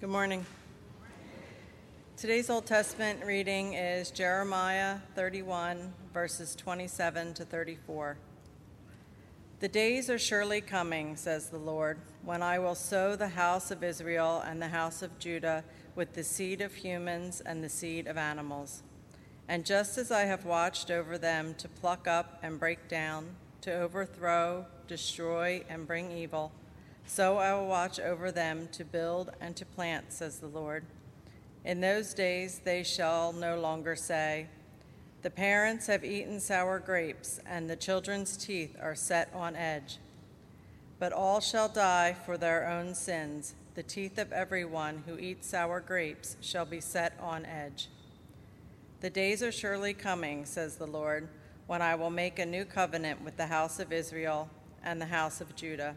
Good morning. Today's Old Testament reading is Jeremiah 31, verses 27 to 34. The days are surely coming, says the Lord, when I will sow the house of Israel and the house of Judah with the seed of humans and the seed of animals. And just as I have watched over them to pluck up and break down, to overthrow, destroy, and bring evil, so I will watch over them to build and to plant, says the Lord. In those days they shall no longer say, The parents have eaten sour grapes, and the children's teeth are set on edge. But all shall die for their own sins. The teeth of everyone who eats sour grapes shall be set on edge. The days are surely coming, says the Lord, when I will make a new covenant with the house of Israel and the house of Judah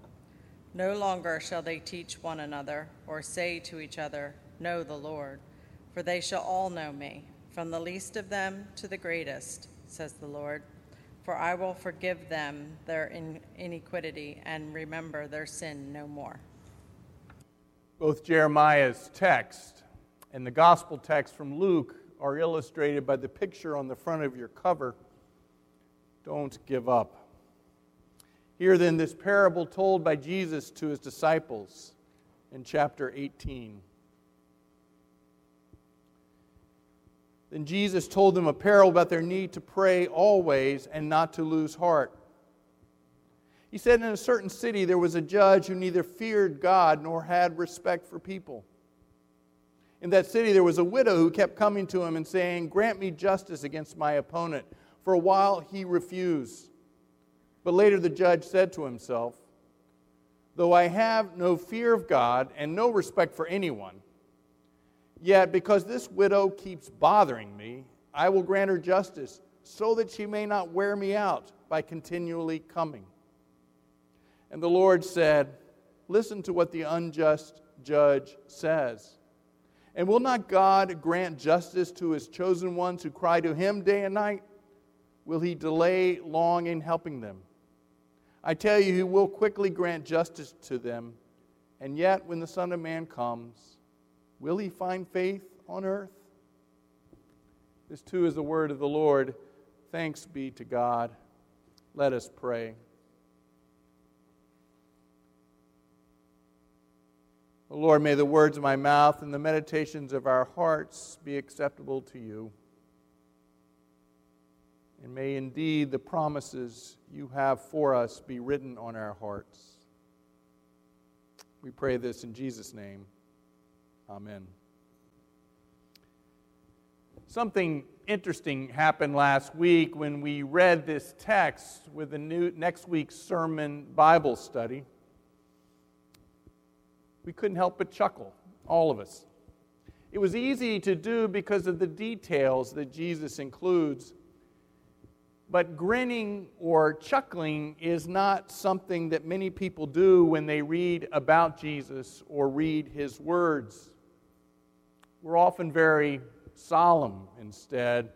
No longer shall they teach one another or say to each other, Know the Lord, for they shall all know me, from the least of them to the greatest, says the Lord. For I will forgive them their iniquity and remember their sin no more. Both Jeremiah's text and the gospel text from Luke are illustrated by the picture on the front of your cover. Don't give up. Hear then this parable told by Jesus to his disciples in chapter 18. Then Jesus told them a parable about their need to pray always and not to lose heart. He said, In a certain city there was a judge who neither feared God nor had respect for people. In that city there was a widow who kept coming to him and saying, Grant me justice against my opponent. For a while he refused. But later the judge said to himself, Though I have no fear of God and no respect for anyone, yet because this widow keeps bothering me, I will grant her justice so that she may not wear me out by continually coming. And the Lord said, Listen to what the unjust judge says. And will not God grant justice to his chosen ones who cry to him day and night? Will he delay long in helping them? I tell you, he will quickly grant justice to them. And yet, when the Son of Man comes, will he find faith on earth? This too is the word of the Lord. Thanks be to God. Let us pray. O Lord, may the words of my mouth and the meditations of our hearts be acceptable to you. And may indeed the promises you have for us be written on our hearts. We pray this in Jesus' name. Amen. Something interesting happened last week when we read this text with the new next week's sermon Bible study. We couldn't help but chuckle, all of us. It was easy to do because of the details that Jesus includes but grinning or chuckling is not something that many people do when they read about Jesus or read his words. We're often very solemn instead.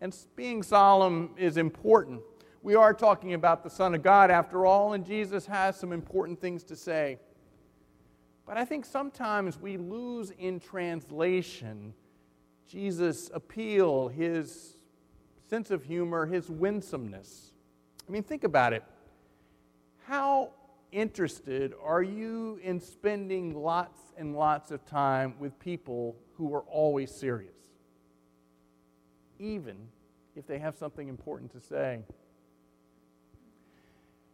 And being solemn is important. We are talking about the Son of God after all, and Jesus has some important things to say. But I think sometimes we lose in translation Jesus' appeal, his sense of humor, his winsomeness. I mean, think about it. How interested are you in spending lots and lots of time with people who are always serious, even if they have something important to say?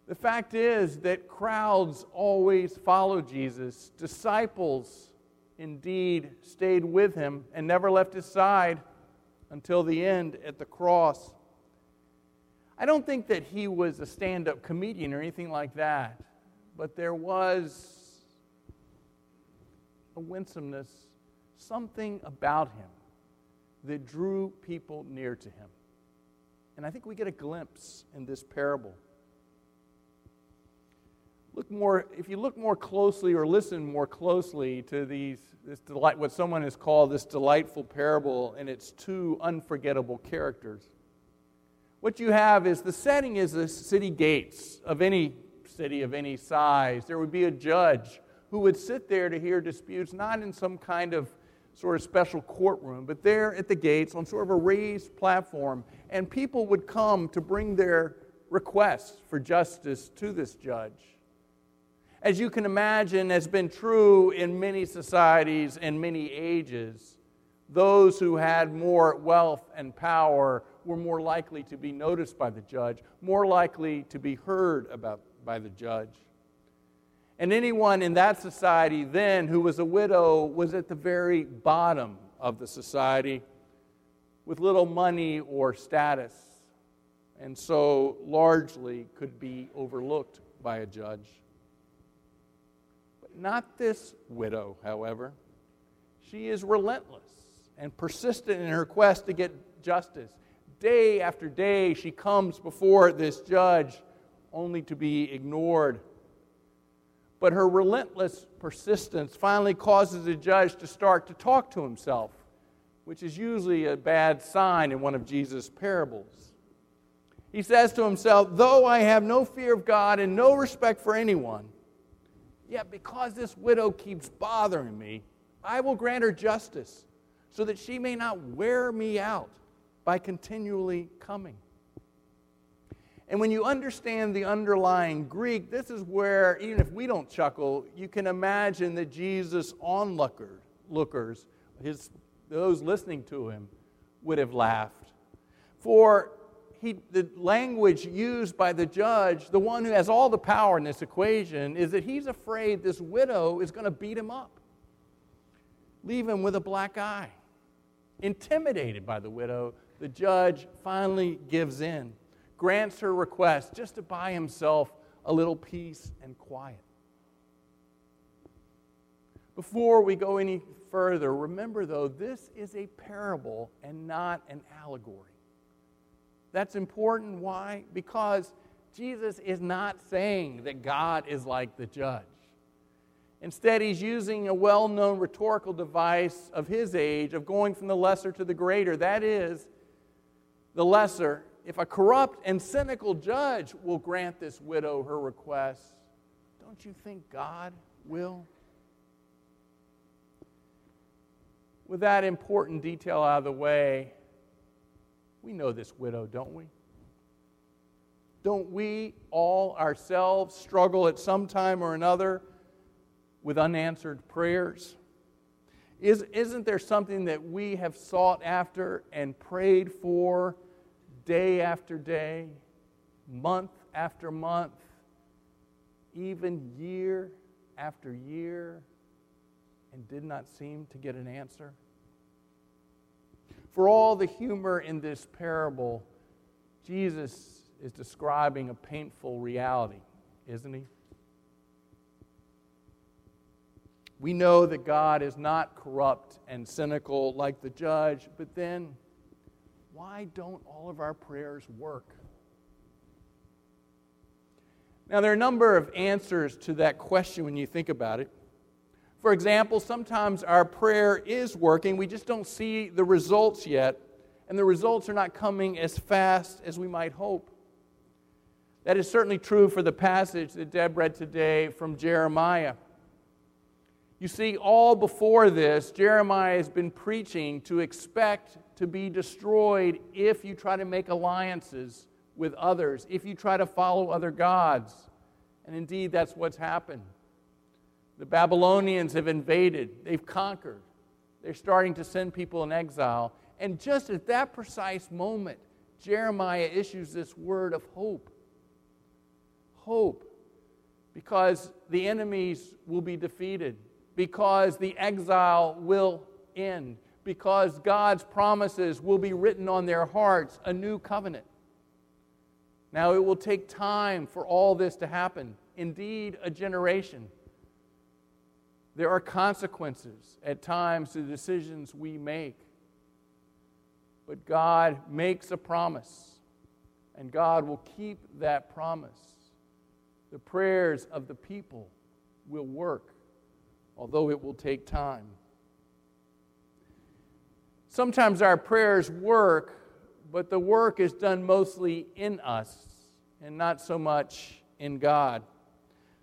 The fact is that crowds always follow Jesus. Disciples indeed stayed with him and never left his side until the end at the cross. I don't think that he was a stand up comedian or anything like that, but there was a winsomeness something about him that drew people near to him. And I think we get a glimpse in this parable. Look more, if you look more closely or listen more closely to these, this delight, what someone has called this delightful parable and its two unforgettable characters, what you have is the setting is the city gates of any city of any size. There would be a judge who would sit there to hear disputes, not in some kind of sort of special courtroom, but there at the gates on sort of a raised platform. And people would come to bring their requests for justice to this judge. As you can imagine, has been true in many societies and many ages, those who had more wealth and power were more likely to be noticed by the judge, more likely to be heard about by the judge. And anyone in that society then who was a widow was at the very bottom of the society with little money or status, and so largely could be overlooked by a judge. Not this widow, however. She is relentless and persistent in her quest to get justice. Day after day, she comes before this judge only to be ignored but her relentless persistence finally causes the judge to start to talk to himself, which is usually a bad sign in one of Jesus' parables. He says to himself, Though I have no fear of God and no respect for anyone, yet because this widow keeps bothering me, I will grant her justice so that she may not wear me out by continually coming. And when you understand the underlying Greek, this is where, even if we don't chuckle, you can imagine that Jesus' onlookers, his, those listening to him, would have laughed. For he, the language used by the judge, the one who has all the power in this equation, is that he's afraid this widow is going to beat him up, leave him with a black eye. Intimidated by the widow, the judge finally gives in grants her request just to buy himself a little peace and quiet. Before we go any further, remember though, this is a parable and not an allegory. That's important. Why? Because Jesus is not saying that God is like the judge. Instead, he's using a well known rhetorical device of his age of going from the lesser to the greater. That is, the lesser if a corrupt and cynical judge will grant this widow her request, don't you think God will? With that important detail out of the way, we know this widow, don't we? Don't we all ourselves struggle at some time or another with unanswered prayers? Is, isn't there something that we have sought after and prayed for day after day, month after month, even year after year, and did not seem to get an answer? For all the humor in this parable, Jesus is describing a painful reality, isn't he? We know that God is not corrupt and cynical like the judge, but then why don't all of our prayers work? Now, there are a number of answers to that question when you think about it. For example, sometimes our prayer is working, we just don't see the results yet, and the results are not coming as fast as we might hope. That is certainly true for the passage that Deb read today from Jeremiah. You see, all before this, Jeremiah has been preaching to expect to be destroyed if you try to make alliances with others, if you try to follow other gods. And indeed, that's what's happened. The Babylonians have invaded, they've conquered, they're starting to send people in exile. And just at that precise moment, Jeremiah issues this word of hope. Hope. Because the enemies will be defeated, because the exile will end, because God's promises will be written on their hearts, a new covenant. Now, it will take time for all this to happen, indeed, a generation. There are consequences at times to the decisions we make. But God makes a promise, and God will keep that promise. The prayers of the people will work, although it will take time. Sometimes our prayers work, but the work is done mostly in us and not so much in God.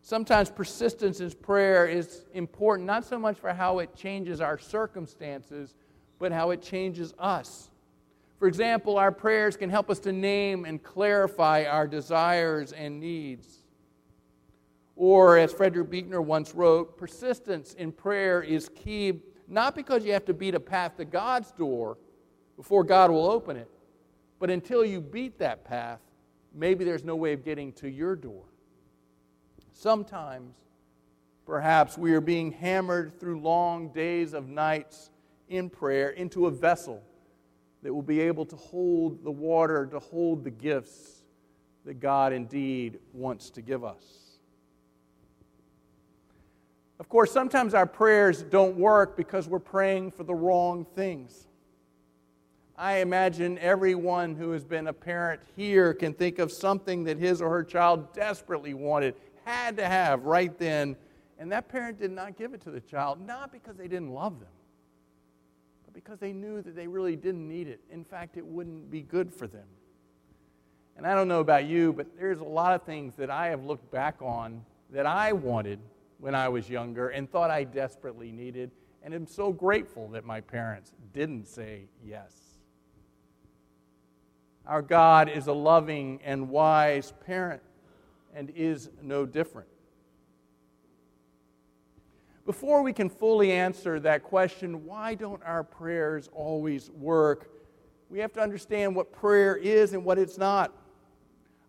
Sometimes persistence in prayer is important, not so much for how it changes our circumstances, but how it changes us. For example, our prayers can help us to name and clarify our desires and needs. Or, as Frederick Buechner once wrote, persistence in prayer is key not because you have to beat a path to God's door before God will open it, but until you beat that path, maybe there's no way of getting to your door. Sometimes, perhaps, we are being hammered through long days of nights in prayer into a vessel that will be able to hold the water, to hold the gifts that God indeed wants to give us. Of course, sometimes our prayers don't work because we're praying for the wrong things. I imagine everyone who has been a parent here can think of something that his or her child desperately wanted had to have right then, and that parent did not give it to the child, not because they didn't love them, but because they knew that they really didn't need it. In fact, it wouldn't be good for them. And I don't know about you, but there's a lot of things that I have looked back on that I wanted when I was younger and thought I desperately needed, and am so grateful that my parents didn't say yes. Our God is a loving and wise parent and is no different. Before we can fully answer that question, why don't our prayers always work? We have to understand what prayer is and what it's not.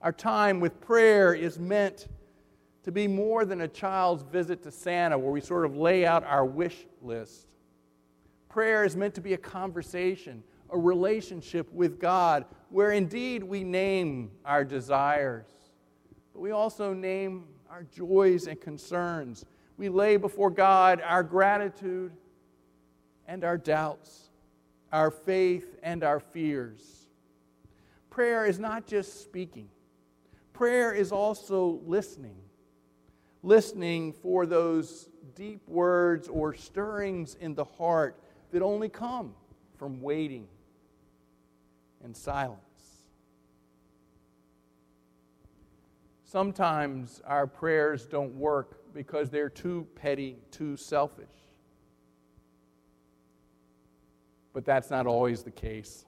Our time with prayer is meant to be more than a child's visit to Santa where we sort of lay out our wish list. Prayer is meant to be a conversation, a relationship with God, where indeed we name our desires but we also name our joys and concerns. We lay before God our gratitude and our doubts, our faith and our fears. Prayer is not just speaking, prayer is also listening. Listening for those deep words or stirrings in the heart that only come from waiting and silence. Sometimes our prayers don't work because they're too petty, too selfish. But that's not always the case.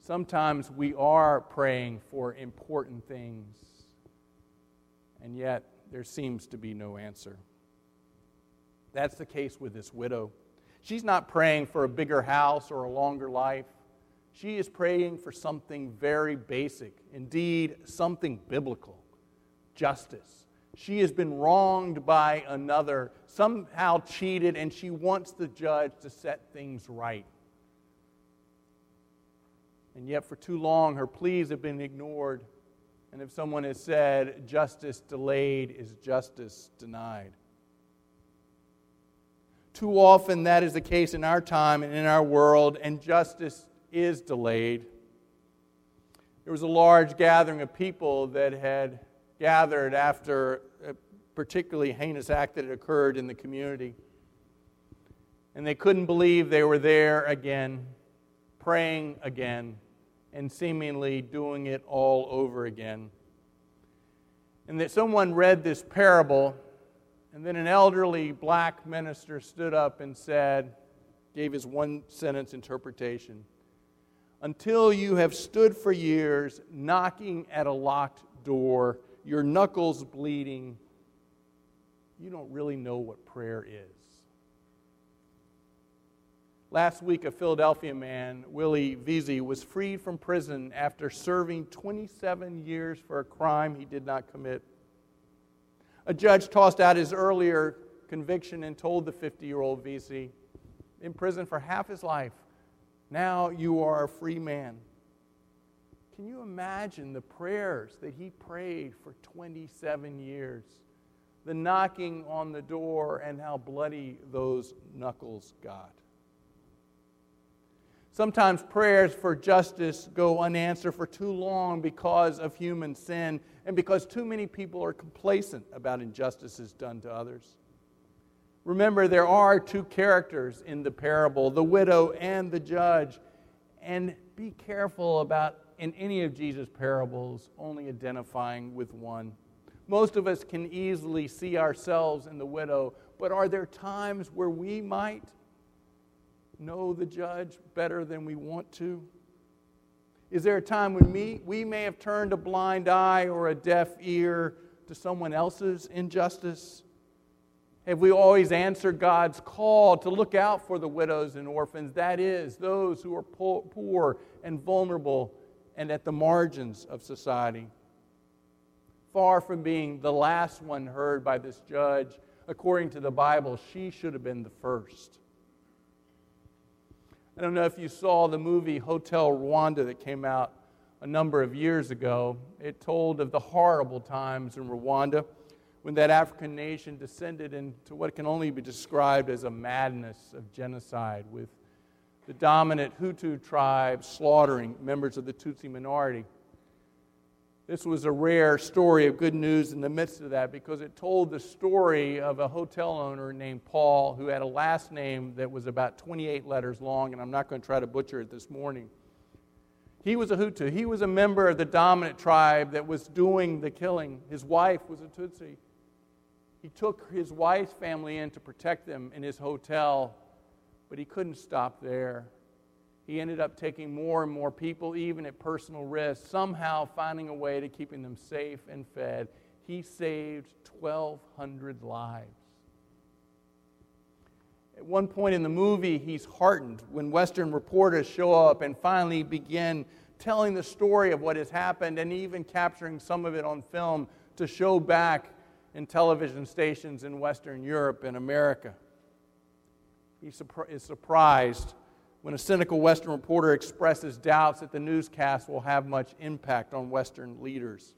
Sometimes we are praying for important things, and yet there seems to be no answer. That's the case with this widow. She's not praying for a bigger house or a longer life. She is praying for something very basic, indeed, something biblical justice. She has been wronged by another, somehow cheated, and she wants the judge to set things right. And yet, for too long, her pleas have been ignored. And if someone has said, justice delayed is justice denied. Too often, that is the case in our time and in our world, and justice is delayed. There was a large gathering of people that had gathered after a particularly heinous act that had occurred in the community. And they couldn't believe they were there again, praying again, and seemingly doing it all over again. And that someone read this parable, and then an elderly black minister stood up and said, gave his one sentence interpretation until you have stood for years knocking at a locked door, your knuckles bleeding, you don't really know what prayer is. Last week, a Philadelphia man, Willie Veasy, was freed from prison after serving 27 years for a crime he did not commit. A judge tossed out his earlier conviction and told the 50 year old Veasy, in prison for half his life, now you are a free man. Can you imagine the prayers that he prayed for 27 years? the knocking on the door, and how bloody those knuckles got. Sometimes prayers for justice go unanswered for too long because of human sin and because too many people are complacent about injustices done to others. Remember, there are two characters in the parable the widow and the judge. And be careful about, in any of Jesus' parables, only identifying with one. Most of us can easily see ourselves in the widow, but are there times where we might know the judge better than we want to? Is there a time when we, we may have turned a blind eye or a deaf ear to someone else's injustice? Have we always answered God's call to look out for the widows and orphans? That is, those who are poor and vulnerable and at the margins of society. Far from being the last one heard by this judge, according to the Bible, she should have been the first. I don't know if you saw the movie Hotel Rwanda that came out a number of years ago. It told of the horrible times in Rwanda when that African nation descended into what can only be described as a madness of genocide, with the dominant Hutu tribe slaughtering members of the Tutsi minority. This was a rare story of good news in the midst of that because it told the story of a hotel owner named Paul who had a last name that was about 28 letters long, and I'm not going to try to butcher it this morning. He was a Hutu. He was a member of the dominant tribe that was doing the killing. His wife was a Tutsi. He took his wife's family in to protect them in his hotel, but he couldn't stop there he ended up taking more and more people, even at personal risk, somehow finding a way to keeping them safe and fed. He saved 1,200 lives. At one point in the movie, he's heartened when Western reporters show up and finally begin telling the story of what has happened and even capturing some of it on film to show back in television stations in Western Europe and America. He is surprised when a cynical Western reporter expresses doubts that the newscast will have much impact on Western leaders.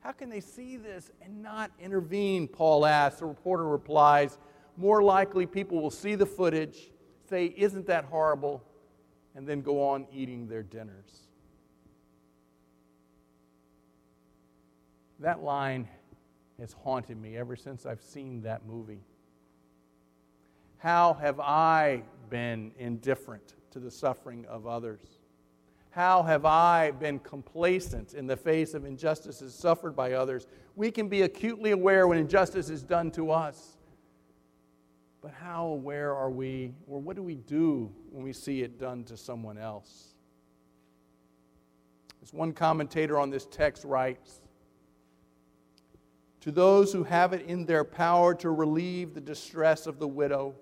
How can they see this and not intervene? Paul asks. The reporter replies, More likely, people will see the footage, say, Isn't that horrible? and then go on eating their dinners. That line has haunted me ever since I've seen that movie. How have I been indifferent to the suffering of others? How have I been complacent in the face of injustices suffered by others? We can be acutely aware when injustice is done to us. But how aware are we, or what do we do when we see it done to someone else? As one commentator on this text writes, to those who have it in their power to relieve the distress of the widow,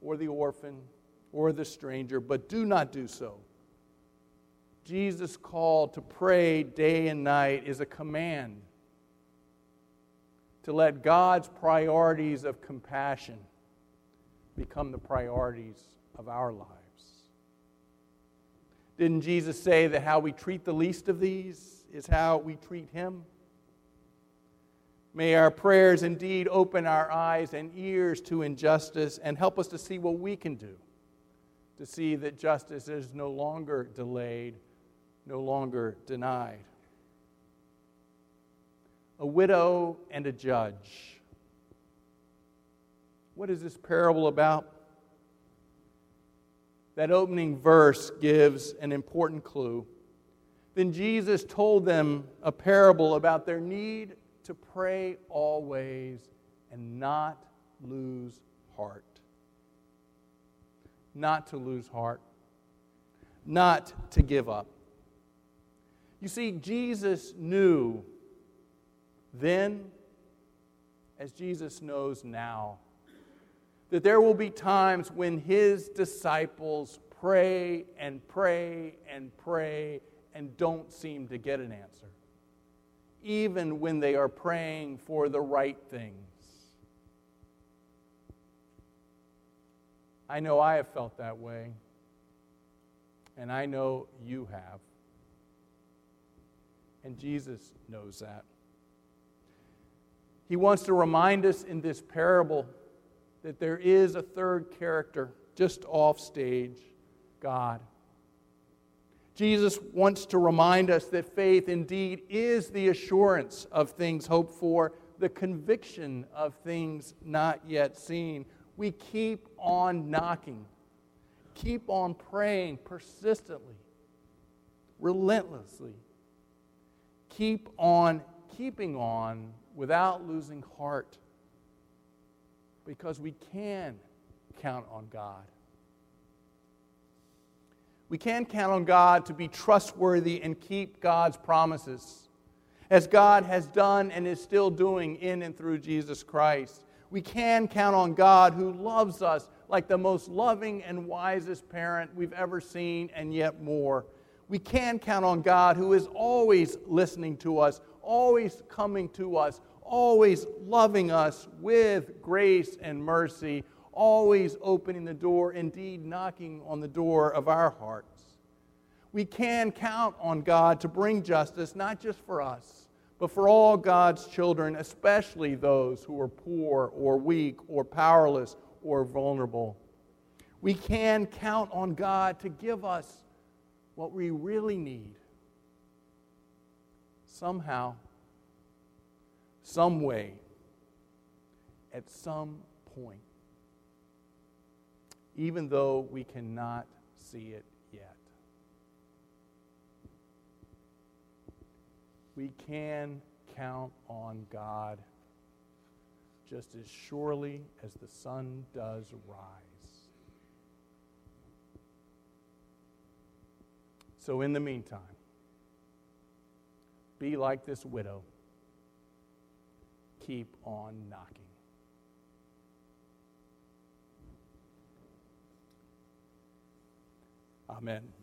or the orphan or the stranger, but do not do so. Jesus' call to pray day and night is a command to let God's priorities of compassion become the priorities of our lives. Didn't Jesus say that how we treat the least of these is how we treat Him? May our prayers indeed open our eyes and ears to injustice and help us to see what we can do to see that justice is no longer delayed, no longer denied. A widow and a judge. What is this parable about? That opening verse gives an important clue. Then Jesus told them a parable about their need to pray always and not lose heart. Not to lose heart. Not to give up. You see, Jesus knew then, as Jesus knows now, that there will be times when his disciples pray and pray and pray and don't seem to get an answer even when they are praying for the right things. I know I have felt that way, and I know you have. And Jesus knows that. He wants to remind us in this parable that there is a third character just off stage God. Jesus wants to remind us that faith indeed is the assurance of things hoped for, the conviction of things not yet seen. We keep on knocking, keep on praying persistently, relentlessly, keep on keeping on without losing heart because we can count on God. We can count on God to be trustworthy and keep God's promises, as God has done and is still doing in and through Jesus Christ. We can count on God who loves us like the most loving and wisest parent we've ever seen, and yet more. We can count on God who is always listening to us, always coming to us, always loving us with grace and mercy, always opening the door, indeed knocking on the door of our hearts. We can count on God to bring justice, not just for us, but for all God's children, especially those who are poor or weak or powerless or vulnerable. We can count on God to give us what we really need. Somehow, some way, at some point even though we cannot see it yet. We can count on God just as surely as the sun does rise. So, in the meantime, be like this widow. Keep on knocking. Amen.